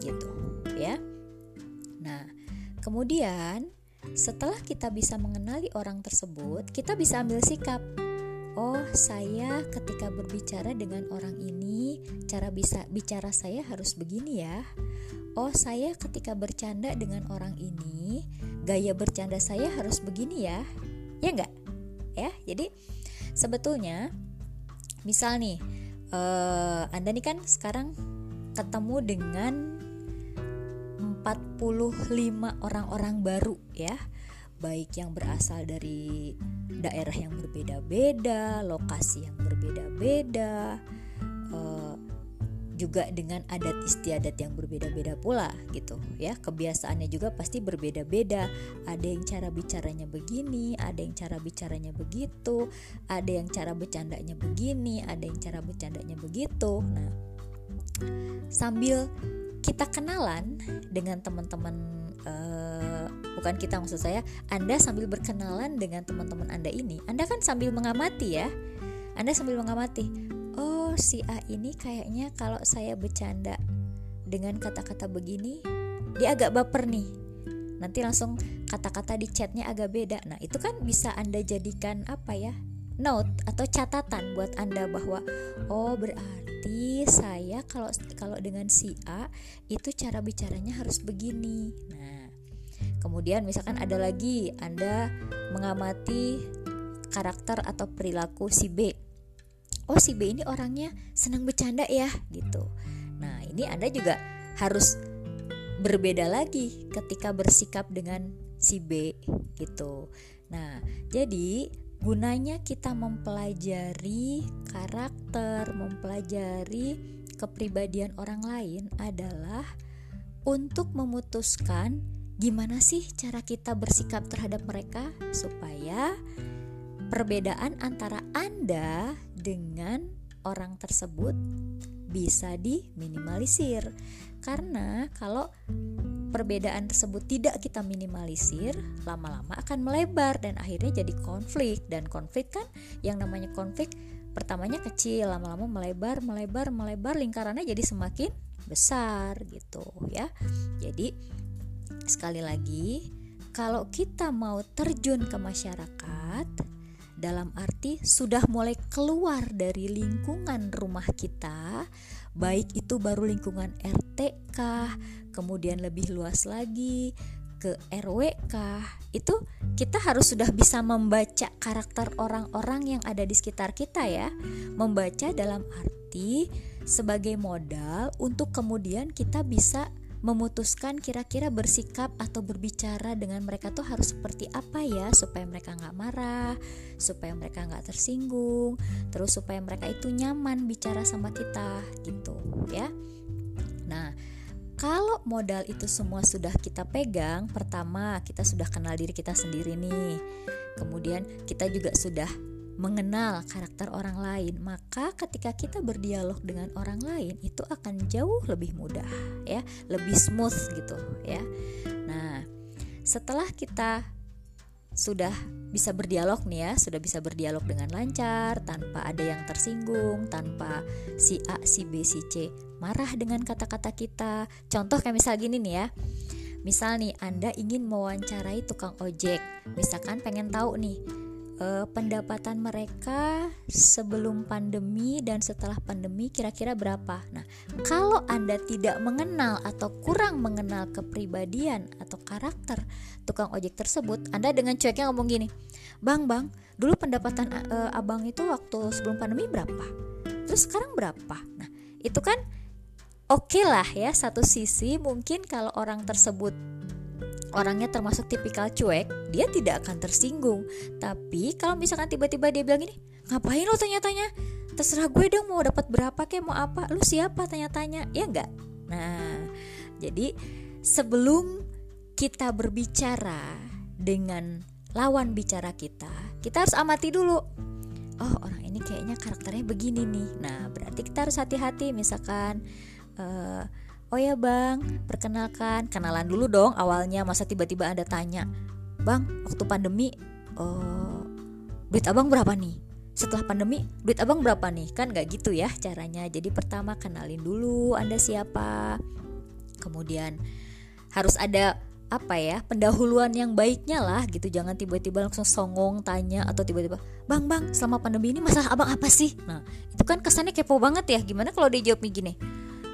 gitu ya. Nah, kemudian setelah kita bisa mengenali orang tersebut, kita bisa ambil sikap. Oh, saya ketika berbicara dengan orang ini, cara bisa bicara saya harus begini ya. Oh, saya ketika bercanda dengan orang ini, gaya bercanda saya harus begini ya. Ya enggak? Ya, jadi sebetulnya misal nih, uh, Anda nih kan sekarang ketemu dengan 45 orang-orang baru ya. Baik yang berasal dari daerah yang berbeda-beda, lokasi yang berbeda-beda, uh, juga dengan adat istiadat yang berbeda-beda pula gitu ya. Kebiasaannya juga pasti berbeda-beda. Ada yang cara bicaranya begini, ada yang cara bicaranya begitu, ada yang cara bercandanya begini, ada yang cara bercandanya begitu. Nah, sambil kita kenalan dengan teman-teman uh, bukan kita maksud saya Anda sambil berkenalan dengan teman-teman Anda ini Anda kan sambil mengamati ya Anda sambil mengamati oh si A ini kayaknya kalau saya bercanda dengan kata-kata begini dia agak baper nih nanti langsung kata-kata di chatnya agak beda nah itu kan bisa Anda jadikan apa ya note atau catatan buat Anda bahwa oh berarti saya kalau kalau dengan si A itu cara bicaranya harus begini. Nah, kemudian misalkan ada lagi Anda mengamati karakter atau perilaku si B. Oh, si B ini orangnya senang bercanda ya, gitu. Nah, ini Anda juga harus berbeda lagi ketika bersikap dengan si B gitu. Nah, jadi Gunanya kita mempelajari karakter, mempelajari kepribadian orang lain adalah untuk memutuskan gimana sih cara kita bersikap terhadap mereka supaya perbedaan antara Anda dengan orang tersebut bisa diminimalisir. Karena kalau perbedaan tersebut tidak kita minimalisir, lama-lama akan melebar dan akhirnya jadi konflik. Dan konflik kan yang namanya konflik pertamanya kecil, lama-lama melebar, melebar, melebar, lingkarannya jadi semakin besar gitu ya. Jadi sekali lagi, kalau kita mau terjun ke masyarakat dalam arti sudah mulai keluar dari lingkungan rumah kita, baik itu baru lingkungan RT kah, kemudian lebih luas lagi ke RW kah itu kita harus sudah bisa membaca karakter orang-orang yang ada di sekitar kita ya. Membaca dalam arti sebagai modal untuk kemudian kita bisa memutuskan kira-kira bersikap atau berbicara dengan mereka tuh harus seperti apa ya supaya mereka nggak marah, supaya mereka nggak tersinggung, terus supaya mereka itu nyaman bicara sama kita gitu ya. Nah, kalau modal itu semua sudah kita pegang, pertama kita sudah kenal diri kita sendiri nih. Kemudian kita juga sudah mengenal karakter orang lain, maka ketika kita berdialog dengan orang lain itu akan jauh lebih mudah ya, lebih smooth gitu ya. Nah, setelah kita sudah bisa berdialog nih ya, sudah bisa berdialog dengan lancar tanpa ada yang tersinggung, tanpa si A, si B, si C marah dengan kata-kata kita. Contoh kayak misal gini nih ya. Misal nih Anda ingin mewawancarai tukang ojek. Misalkan pengen tahu nih eh, pendapatan mereka sebelum pandemi dan setelah pandemi kira-kira berapa. Nah, kalau Anda tidak mengenal atau kurang mengenal kepribadian atau karakter tukang ojek tersebut, Anda dengan cueknya ngomong gini, "Bang, Bang, dulu pendapatan uh, Abang itu waktu sebelum pandemi berapa? Terus sekarang berapa?" Nah, itu kan oke okay lah ya satu sisi mungkin kalau orang tersebut orangnya termasuk tipikal cuek dia tidak akan tersinggung. Tapi kalau misalkan tiba-tiba dia bilang ini ngapain lo tanya-tanya? Terserah gue dong mau dapat berapa kayak mau apa. Lu siapa tanya-tanya? Ya enggak nah jadi sebelum kita berbicara dengan lawan bicara kita kita harus amati dulu oh orang ini kayaknya karakternya begini nih. Nah berarti kita harus hati-hati. Misalkan uh, oh ya bang. Perkenalkan kenalan dulu dong awalnya masa tiba-tiba anda tanya. Bang waktu pandemi uh, duit abang berapa nih? Setelah pandemi duit abang berapa nih? Kan nggak gitu ya caranya. Jadi pertama kenalin dulu anda siapa. Kemudian harus ada apa ya pendahuluan yang baiknya lah gitu. Jangan tiba-tiba langsung songong tanya atau tiba-tiba bang bang selama pandemi ini masalah abang apa sih? Nah itu kan kesannya kepo banget ya. Gimana kalau dia jawab gini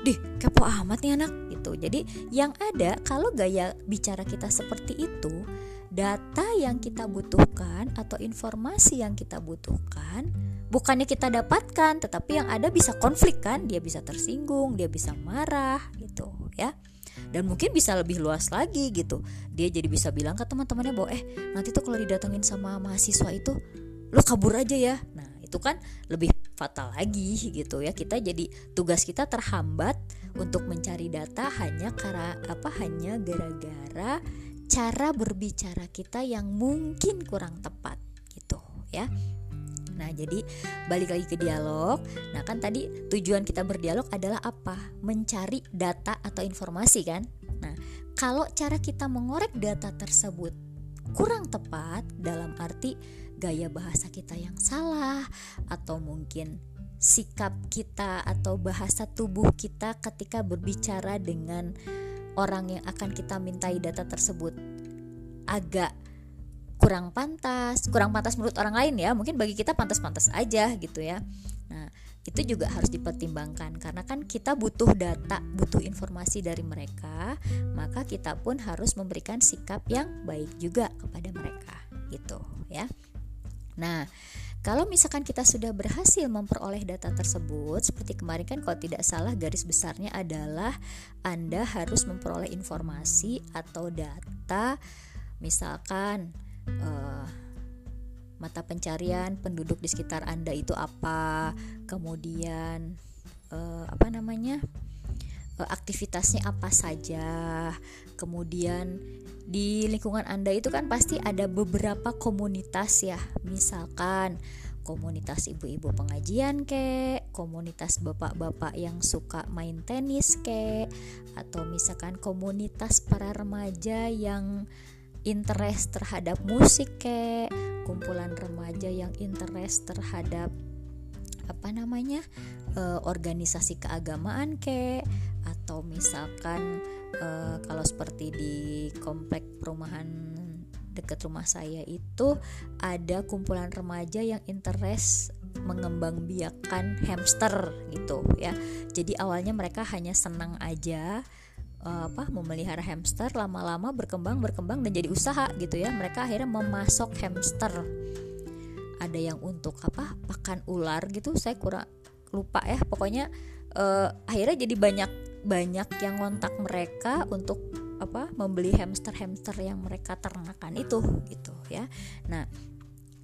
dih kepo amat nih anak. Gitu. Jadi yang ada kalau gaya bicara kita seperti itu data yang kita butuhkan atau informasi yang kita butuhkan bukannya kita dapatkan tetapi yang ada bisa konflik kan? Dia bisa tersinggung dia bisa marah gitu ya. Dan mungkin bisa lebih luas lagi gitu. Dia jadi bisa bilang ke teman-temannya bahwa eh nanti tuh kalau didatengin sama mahasiswa itu lo kabur aja ya. Nah itu kan lebih fatal lagi gitu ya kita jadi tugas kita terhambat untuk mencari data hanya karena apa hanya gara-gara cara berbicara kita yang mungkin kurang tepat gitu ya Nah, jadi balik lagi ke dialog. Nah, kan tadi tujuan kita berdialog adalah apa? Mencari data atau informasi kan? Nah, kalau cara kita mengorek data tersebut kurang tepat dalam arti gaya bahasa kita yang salah atau mungkin sikap kita atau bahasa tubuh kita ketika berbicara dengan orang yang akan kita mintai data tersebut agak kurang pantas, kurang pantas menurut orang lain ya. Mungkin bagi kita pantas-pantas aja gitu ya. Nah, itu juga harus dipertimbangkan karena kan kita butuh data, butuh informasi dari mereka, maka kita pun harus memberikan sikap yang baik juga kepada mereka gitu ya. Nah, kalau misalkan kita sudah berhasil memperoleh data tersebut, seperti kemarin kan kalau tidak salah garis besarnya adalah Anda harus memperoleh informasi atau data misalkan uh, mata pencarian penduduk di sekitar anda itu apa kemudian uh, apa namanya aktivitasnya apa saja. Kemudian di lingkungan anda itu kan pasti ada beberapa komunitas ya. Misalkan komunitas ibu-ibu pengajian ke, komunitas bapak-bapak yang suka main tenis ke, atau misalkan komunitas para remaja yang interest terhadap musik kayak kumpulan remaja yang interest terhadap apa namanya e, organisasi keagamaan kayak atau misalkan e, kalau seperti di komplek perumahan dekat rumah saya itu ada kumpulan remaja yang interest mengembangbiakan hamster gitu ya. Jadi awalnya mereka hanya senang aja uh, apa memelihara hamster lama-lama berkembang berkembang dan jadi usaha gitu ya. Mereka akhirnya memasok hamster. Ada yang untuk apa pakan ular gitu saya kurang lupa ya. Pokoknya uh, akhirnya jadi banyak banyak yang ngontak mereka untuk apa membeli hamster-hamster yang mereka ternakan itu gitu ya nah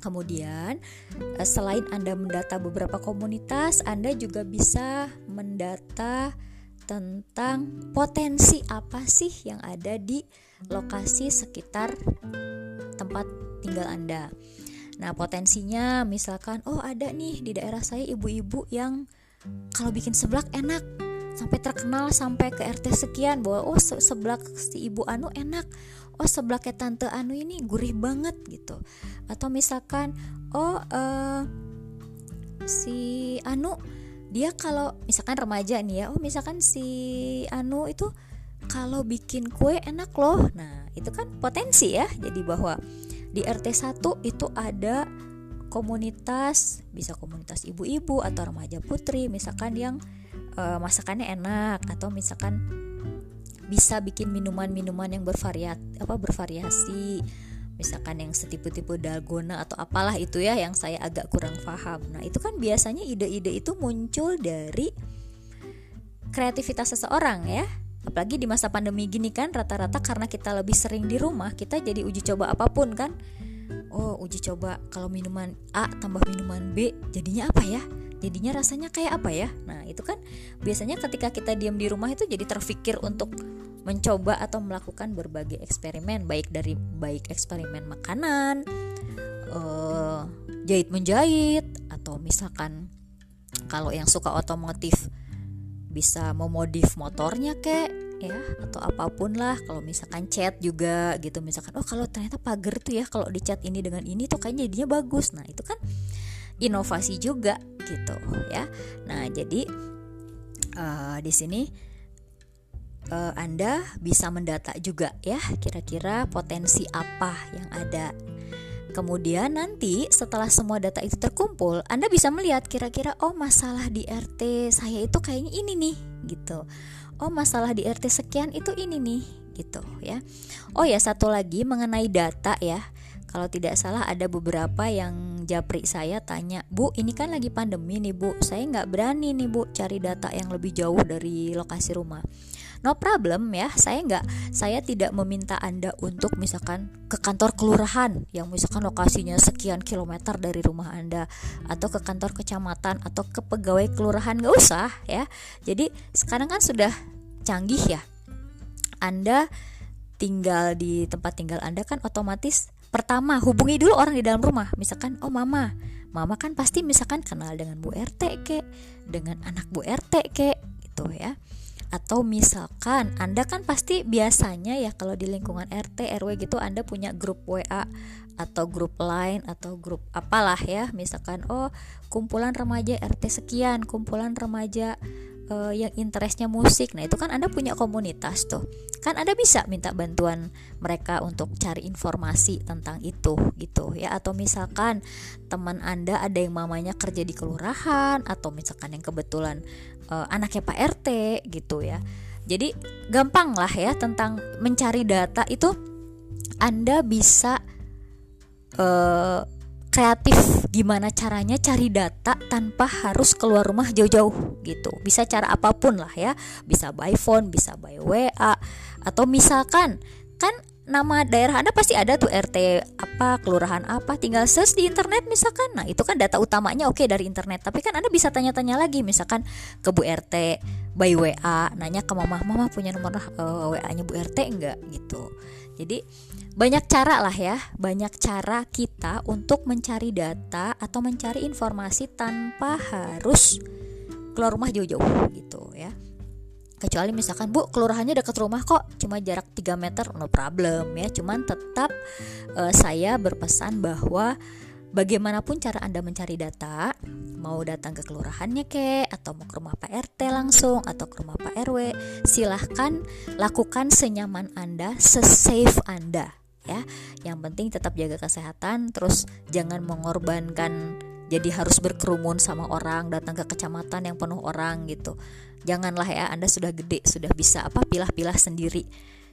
Kemudian, eh, selain Anda mendata beberapa komunitas, Anda juga bisa mendata tentang potensi apa sih yang ada di lokasi sekitar tempat tinggal Anda. Nah, potensinya misalkan oh ada nih di daerah saya ibu-ibu yang kalau bikin seblak enak sampai terkenal sampai ke RT sekian bahwa oh se seblak si ibu Anu enak. Oh seblaknya tante Anu ini gurih banget gitu. Atau misalkan oh uh, si Anu dia kalau misalkan remaja nih ya oh misalkan si Anu itu kalau bikin kue enak loh nah itu kan potensi ya jadi bahwa di RT 1 itu ada komunitas bisa komunitas ibu-ibu atau remaja putri misalkan yang uh, masakannya enak atau misalkan bisa bikin minuman-minuman yang bervariat apa bervariasi misalkan yang setipu-tipu dalgona atau apalah itu ya yang saya agak kurang paham. Nah, itu kan biasanya ide-ide itu muncul dari kreativitas seseorang ya. Apalagi di masa pandemi gini kan rata-rata karena kita lebih sering di rumah, kita jadi uji coba apa pun kan. Oh, uji coba kalau minuman A tambah minuman B jadinya apa ya? Jadinya rasanya kayak apa ya? Nah, itu kan biasanya ketika kita diam di rumah itu jadi terfikir untuk mencoba atau melakukan berbagai eksperimen baik dari baik eksperimen makanan uh, jahit menjahit atau misalkan kalau yang suka otomotif bisa memodif motornya kek ya atau apa pun lah kalau misalkan cat juga gitu misalkan oh kalau ternyata pagar tuh ya kalau dicat ini dengan ini tuh kayaknya jadinya bagus nah itu kan inovasi juga gitu ya nah jadi uh, di sini uh, Anda bisa mendata juga ya kira-kira potensi apa yang ada. Kemudian nanti setelah semua data itu terkumpul, Anda bisa melihat kira-kira oh masalah di RT saya itu kayaknya ini nih gitu. Oh masalah di RT sekian itu ini nih gitu ya. Oh ya satu lagi mengenai data ya. Kalau tidak salah ada beberapa yang japri saya tanya, Bu ini kan lagi pandemi nih Bu, saya nggak berani nih Bu cari data yang lebih jauh dari lokasi rumah. No problem ya saya nggak saya tidak meminta anda untuk misalkan ke kantor kelurahan yang misalkan lokasinya sekian kilometer dari rumah anda atau ke kantor kecamatan atau ke pegawai kelurahan nggak usah ya. Jadi sekarang kan sudah canggih ya. Anda tinggal di tempat tinggal anda kan otomatis pertama hubungi dulu orang di dalam rumah. Misalkan oh mama. Mama kan pasti misalkan kenal dengan Bu RT kek dengan anak Bu RT kek gitu ya. Atau misalkan Anda kan pasti biasanya ya kalau di lingkungan RT RW gitu Anda punya grup WA atau grup lain atau grup apalah ya. Misalkan oh kumpulan remaja RT sekian kumpulan remaja uh, yang interestnya musik. Nah itu kan anda punya komunitas tuh. Kan anda bisa minta bantuan mereka untuk cari informasi tentang itu gitu ya. Atau misalkan teman anda ada yang mamanya kerja di kelurahan atau misalkan yang kebetulan uh, anaknya Pak RT gitu ya. Jadi gampang lah ya tentang mencari data itu anda bisa uh, kreatif gimana caranya cari data tanpa harus keluar rumah jauh-jauh gitu. Bisa cara apa pun lah ya. Bisa by phone bisa by WA atau misalkan kan nama daerah Anda pasti ada tuh RT apa, kelurahan apa, tinggal search di internet misalkan. Nah, itu kan data utamanya oke okay, dari internet. Tapi kan Anda bisa tanya-tanya lagi misalkan ke Bu RT by WA, nanya ke mama, "Mama punya nomor uh, eh, WA-nya Bu RT enggak?" gitu. Jadi banyak cara lah ya, banyak cara kita untuk mencari data atau mencari informasi tanpa harus keluar rumah jauh-jauh gitu ya. Kecuali misalkan Bu, kelurahannya dekat rumah kok, cuma jarak 3 meter, no problem ya. Cuman tetap uh, saya berpesan bahwa bagaimanapun cara Anda mencari data, mau datang ke kelurahannya ke atau mau ke rumah Pak RT langsung atau ke rumah Pak RW, silahkan lakukan senyaman Anda, sesafe Anda ya yang penting tetap jaga kesehatan terus jangan mengorbankan jadi harus berkerumun sama orang datang ke kecamatan yang penuh orang gitu. Janganlah ya anda sudah gede sudah bisa apa pilah-pilah sendiri.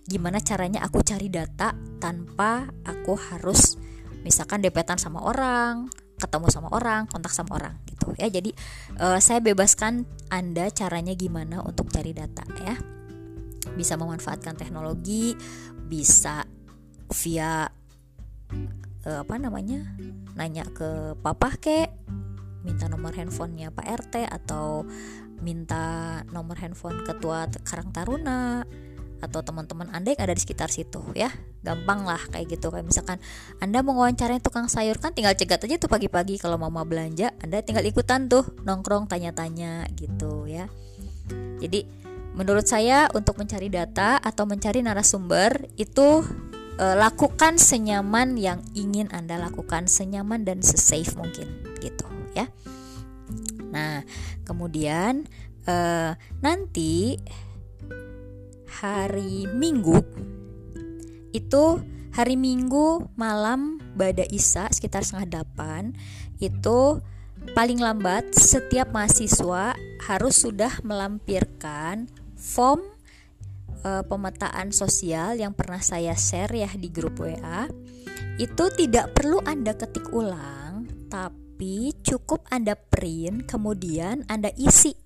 Gimana caranya aku cari data tanpa aku harus misalkan depetan sama orang ketemu sama orang kontak sama orang gitu ya. Jadi uh, saya bebaskan anda caranya gimana untuk cari data ya. Bisa memanfaatkan teknologi bisa via uh, apa namanya nanya ke papa kek minta nomor handphonenya Pak RT atau minta nomor handphone ketua Karang Taruna atau teman-teman Anda yang ada di sekitar situ ya. Gampang lah kayak gitu. Kayak misalkan Anda mau tukang sayur kan tinggal cegat aja tuh pagi-pagi. Kalau mama belanja Anda tinggal ikutan tuh nongkrong tanya-tanya gitu ya. Jadi menurut saya untuk mencari data atau mencari narasumber itu e, lakukan senyaman yang ingin Anda lakukan, senyaman dan sesafe mungkin gitu ya. Nah, kemudian e, nanti hari Minggu itu hari Minggu malam Bada Isa sekitar setengah delapan itu paling lambat setiap mahasiswa harus sudah melampirkan form uh, pemetaan sosial yang pernah saya share ya di grup WA itu tidak perlu Anda ketik ulang, tapi cukup Anda print kemudian Anda isi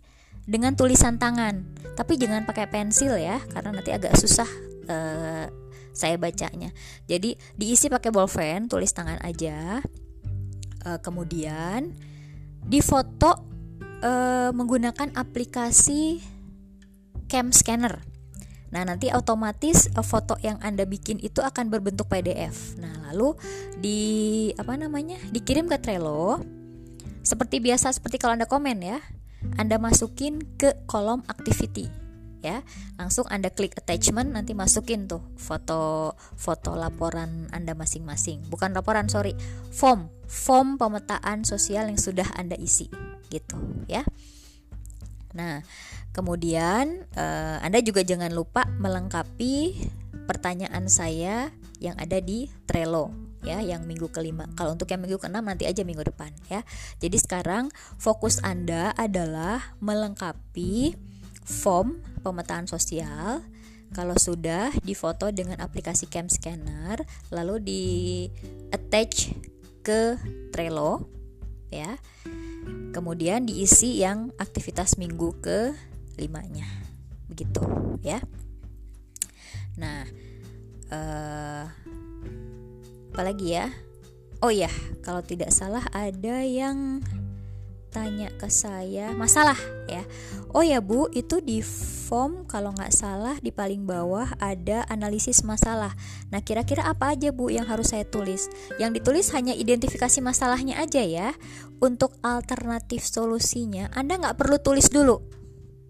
dengan tulisan tangan. Tapi jangan pakai pensil ya, karena nanti agak susah uh, saya bacanya. Jadi diisi pakai bolpen, tulis tangan aja. Uh, kemudian difoto uh, menggunakan aplikasi cam scanner Nah, nanti otomatis uh, foto yang Anda bikin itu akan berbentuk PDF. Nah, lalu di apa namanya? dikirim ke Trello. Seperti biasa seperti kalau Anda komen ya. Anda masukin ke kolom activity ya. Langsung Anda klik attachment nanti masukin tuh foto foto laporan Anda masing-masing. Bukan laporan, sorry. Form, form pemetaan sosial yang sudah Anda isi gitu ya. Nah, kemudian uh, Anda juga jangan lupa melengkapi pertanyaan saya yang ada di Trello ya yang minggu kelima. Kalau untuk yang minggu keenam nanti aja minggu depan ya. Jadi sekarang fokus Anda adalah melengkapi form pemetaan sosial. Kalau sudah difoto dengan aplikasi Cam Scanner lalu di attach ke Trello ya kemudian diisi yang aktivitas minggu ke limanya. Begitu ya. Nah uh, apalagi ya? Oh ya kalau tidak salah ada yang tanya ke saya masalah ya. Oh ya bu itu di form kalau nggak salah di paling bawah ada analisis masalah. Nah kira-kira apa aja bu yang harus saya tulis? Yang ditulis hanya identifikasi masalahnya aja ya. Untuk alternatif solusinya anda nggak perlu tulis dulu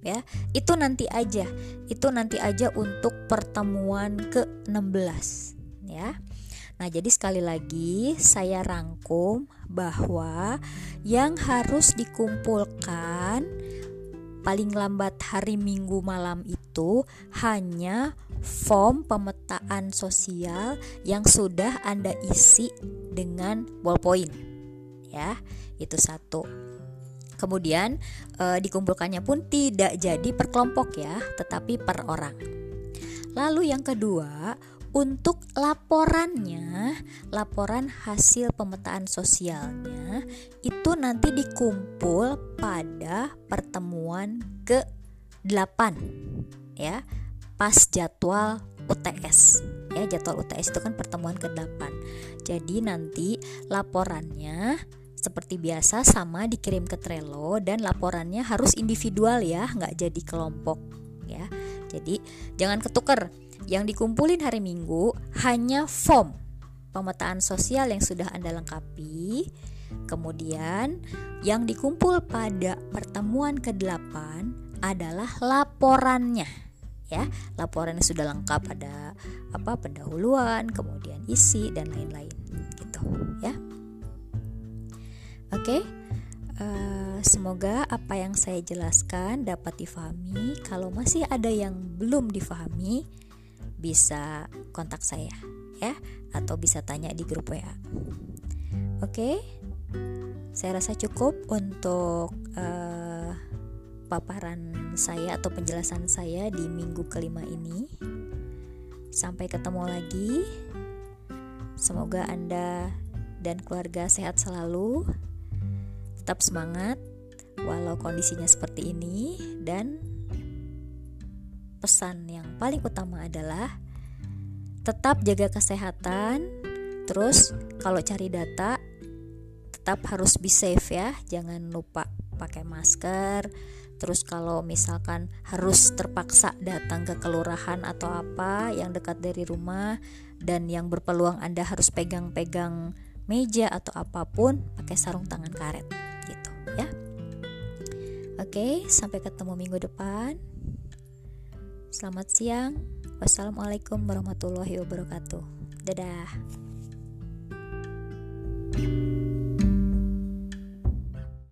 ya itu nanti aja itu nanti aja untuk pertemuan ke 16 ya Nah, jadi sekali lagi saya rangkum bahwa yang harus dikumpulkan paling lambat hari Minggu malam itu hanya form pemetaan sosial yang sudah Anda isi dengan ballpoint. Ya, itu satu. Kemudian e, dikumpulkannya pun tidak jadi per kelompok ya, tetapi per orang. Lalu yang kedua, untuk laporannya, laporan hasil pemetaan sosialnya itu nanti dikumpul pada pertemuan ke-8 ya, pas jadwal UTS. Ya, jadwal UTS itu kan pertemuan ke-8. Jadi nanti laporannya seperti biasa sama dikirim ke Trello dan laporannya harus individual ya, nggak jadi kelompok ya. Jadi jangan ketuker yang dikumpulin hari Minggu hanya form pemetaan sosial yang sudah Anda lengkapi. Kemudian yang dikumpul pada pertemuan ke-8 adalah laporannya. Ya, laporannya sudah lengkap ada apa pendahuluan, kemudian isi dan lain-lain gitu, ya. Oke. Uh, semoga apa yang saya jelaskan dapat difahami. Kalau masih ada yang belum difahami, bisa kontak saya ya atau bisa tanya di grup WA. Oke. Saya rasa cukup untuk uh, paparan saya atau penjelasan saya di minggu kelima ini. Sampai ketemu lagi. Semoga Anda dan keluarga sehat selalu. Tetap semangat walau kondisinya seperti ini dan pesan yang paling utama adalah tetap jaga kesehatan. Terus kalau cari data tetap harus be safe ya, jangan lupa pakai masker. Terus kalau misalkan harus terpaksa datang ke kelurahan atau apa yang dekat dari rumah dan yang berpeluang Anda harus pegang-pegang meja atau apa pun pakai sarung tangan karet ya. Oke, sampai ketemu minggu depan. Selamat siang. Wassalamualaikum warahmatullahi wabarakatuh. Dadah. thank you